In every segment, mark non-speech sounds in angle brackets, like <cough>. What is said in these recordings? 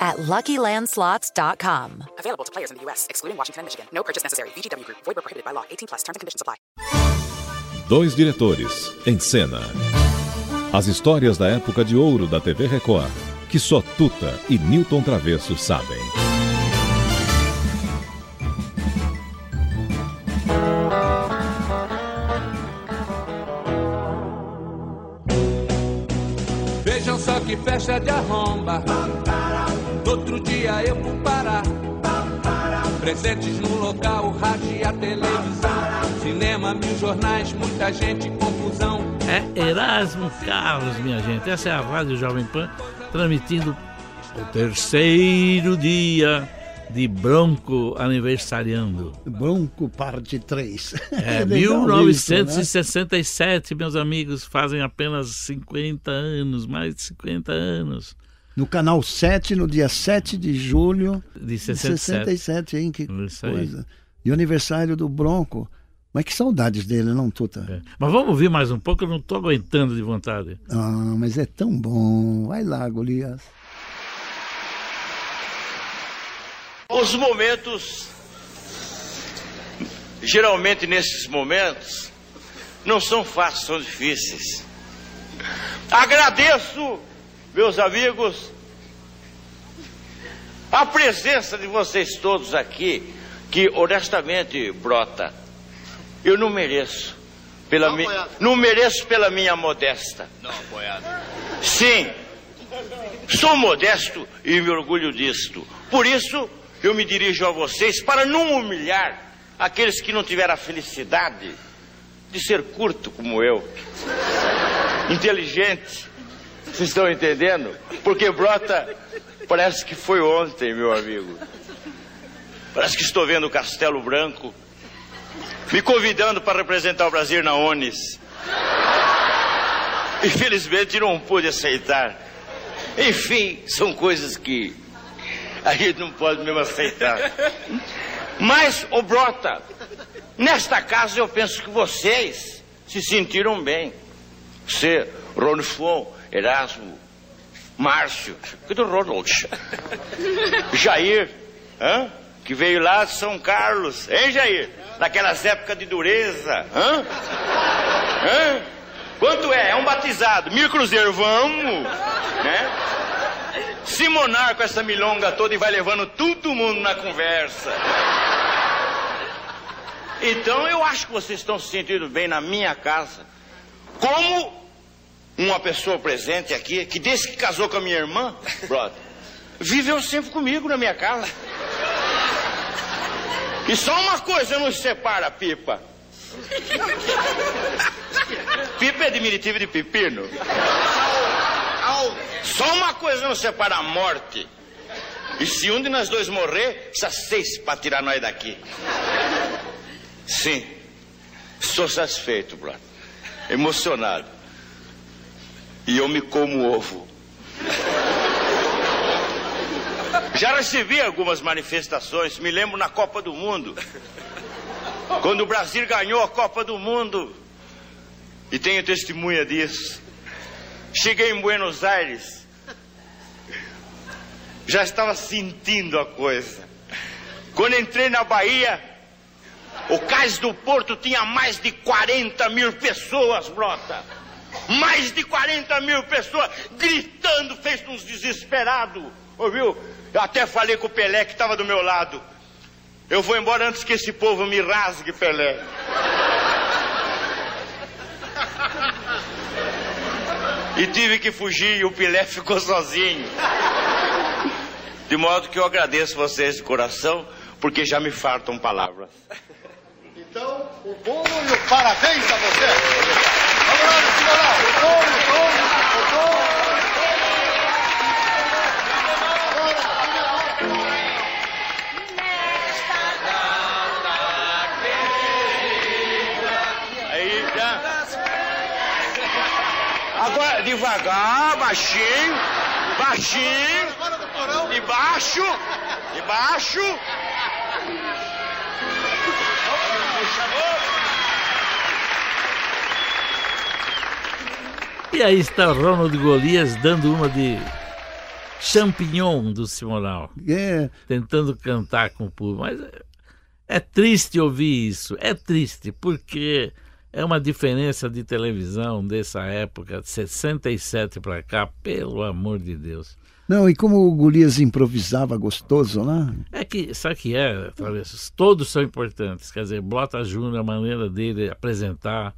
at LuckyLandSlots.com. Available to players in the U.S., excluding Washington and Michigan. No purchase necessary. VGW Group. Void where prohibited by law. 18 plus. Terms and conditions apply. Dois diretores em cena. As histórias da época de ouro da TV Record, que só Tuta e Newton Travesso sabem. Vejam só que festa de arromba. Outro dia eu vou parar. Presentes no local, rádio e a televisão. Cinema, mil jornais, muita gente, confusão. É Erasmo Carlos, minha gente. Essa é a Rádio Jovem Pan transmitindo o terceiro dia de Bronco aniversariando. Bronco parte 3. É, <laughs> 1967, meus amigos, fazem apenas 50 anos, mais de 50 anos. No canal 7, no dia 7 de julho De de 67. 67, hein? Que Isso aí. coisa. E o aniversário do Bronco. Mas que saudades dele, não, Tuta? É. Mas vamos ouvir mais um pouco, eu não estou aguentando de vontade. Ah, mas é tão bom. Vai lá, Golias. Os momentos, geralmente nesses momentos, não são fáceis, são difíceis. Agradeço, meus amigos, a presença de vocês todos aqui, que honestamente brota. Eu não mereço. Pela mi... Não mereço pela minha modesta. Não, apoiado. Sim, sou modesto e me orgulho disto. Por isso, eu me dirijo a vocês para não humilhar aqueles que não tiveram a felicidade de ser curto como eu. Inteligente. Vocês estão entendendo? Porque brota, parece que foi ontem, meu amigo. Parece que estou vendo o Castelo Branco me convidando para representar o Brasil na ONIS. Infelizmente não pude aceitar. Enfim, são coisas que a gente não pode mesmo aceitar. Mas, ô Brota, nesta casa eu penso que vocês se sentiram bem. Você, Ronifon, Erasmo, Márcio, que do Ronald, Jair, hã? que veio lá de São Carlos, hein, Jair? Naquelas épocas de dureza, hã? Hã? Quanto é? É um batizado. Mil cruzeiro, vamos, né? Simonar com essa milonga toda e vai levando todo mundo na conversa. Então eu acho que vocês estão se sentindo bem na minha casa. Como uma pessoa presente aqui, que desde que casou com a minha irmã, brother, viveu sempre comigo na minha casa. E só uma coisa nos separa, Pipa. Pipa é diminutivo de pepino. Só uma coisa nos separa a morte. E se um de nós dois morrer, precisa seis para tirar nós daqui. Sim, estou satisfeito, brother. Emocionado. E eu me como ovo. Já recebi algumas manifestações, me lembro na Copa do Mundo. Quando o Brasil ganhou a Copa do Mundo. E tenho testemunha disso. Cheguei em Buenos Aires. Já estava sentindo a coisa. Quando entrei na Bahia, o cais do Porto tinha mais de 40 mil pessoas, brota. Mais de 40 mil pessoas gritando, fez uns desesperados. Ouviu? Eu até falei com o Pelé que estava do meu lado. Eu vou embora antes que esse povo me rasgue, Pelé. E tive que fugir e o Pelé ficou sozinho. De modo que eu agradeço vocês de coração, porque já me faltam palavras. Então, o bolo e o parabéns a você. Agora, devagar, baixinho, baixinho, debaixo, debaixo. E aí está o Ronald Golias dando uma de champignon do Simonal, É, tentando cantar com o público. Mas é, é triste ouvir isso, é triste, porque é uma diferença de televisão dessa época, de 67 para cá, pelo amor de Deus. não, e como o Golias improvisava gostoso, né? É que, sabe que é, Travessos? Todos são importantes. Quer dizer, Blota Júnior, a maneira dele apresentar,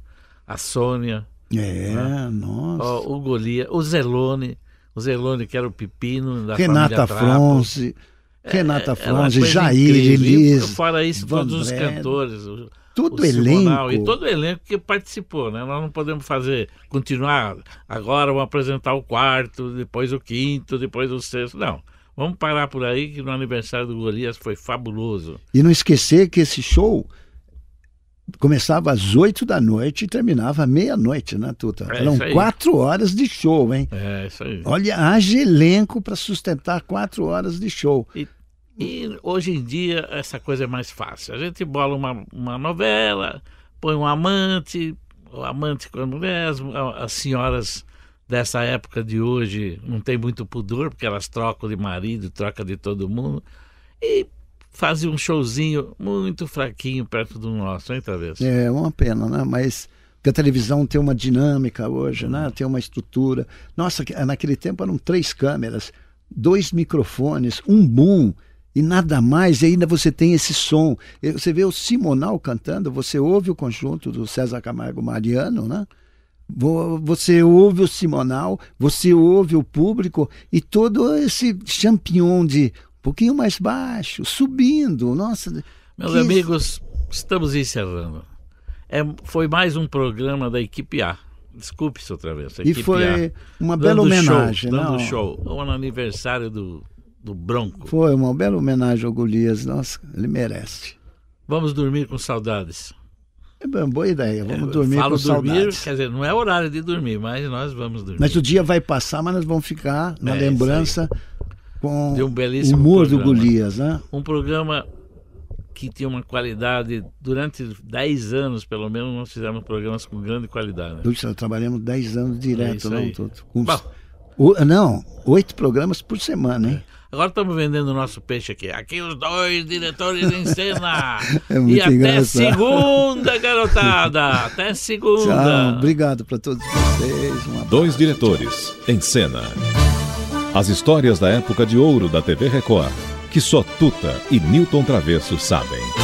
a Sônia, É, nossa. ó, o Golias, o Zelone, o Zelone que era o pepino da Renata. Fronze, Renata É uma Fronze, coisa Jair, Elis, Fora isso, Van todos os cantores. O, Todo o elenco. E todo o elenco que participou, né? Nós não podemos fazer, continuar, agora vamos apresentar o quarto, depois o quinto, depois o sexto. Não. Vamos parar por aí que no aniversário do Golias foi fabuloso. E não esquecer que esse show começava às oito da noite e terminava meia-noite, né, Tuta? É Eram quatro horas de show, hein? É, isso aí. Olha, haja elenco para sustentar quatro horas de show. E hoje em dia essa coisa é mais fácil. A gente bola uma, uma novela, põe um amante, o amante com a mulher, as senhoras dessa época de hoje não tem muito pudor, porque elas trocam de marido, trocam de todo mundo. E fazem um showzinho muito fraquinho perto do nosso, hein, talvez? É uma pena, né? Mas porque a televisão tem uma dinâmica hoje, né? Tem uma estrutura. Nossa, que- naquele tempo eram três câmeras, dois microfones, um boom e nada mais. E ainda você tem esse som. Você vê o Simonal cantando, você ouve o conjunto do César Camargo Mariano, né? Vo- Você ouve o Simonal, você ouve o público e todo esse champignon de pouquinho mais baixo, subindo. Nossa, Meus que- amigos, estamos encerrando. É, foi mais um programa da equipe A. Desculpe se outra vez. E foi A. uma bela homenagem, show, dando não? show. O aniversário do, do Bronco. Foi uma bela homenagem ao Golias. Nossa, ele merece. Vamos dormir com saudades. É uma boa ideia, vamos Eu dormir falo com dormir, saudades. quer dizer, não é horário de dormir, mas nós vamos dormir. Mas o dia vai passar, mas nós vamos ficar na É, isso lembrança com De um o belíssimo humor do programa. Golias, né? Um programa que tinha uma qualidade, durante 10 anos, pelo menos, nós fizemos programas com grande qualidade. Puxa, trabalhamos 10 anos É direto, isso não. Com- Bom. O- não, oito programas por semana, hein? Agora estamos vendendo o nosso peixe aqui. Aqui os dois diretores em cena. <laughs> É muito e até engraçado. segunda, garotada. Até segunda. Tchau, obrigado para todos vocês. Um. Dois diretores em cena. As histórias da época de ouro da TV Record, que só Tuta e Newton Travesso sabem.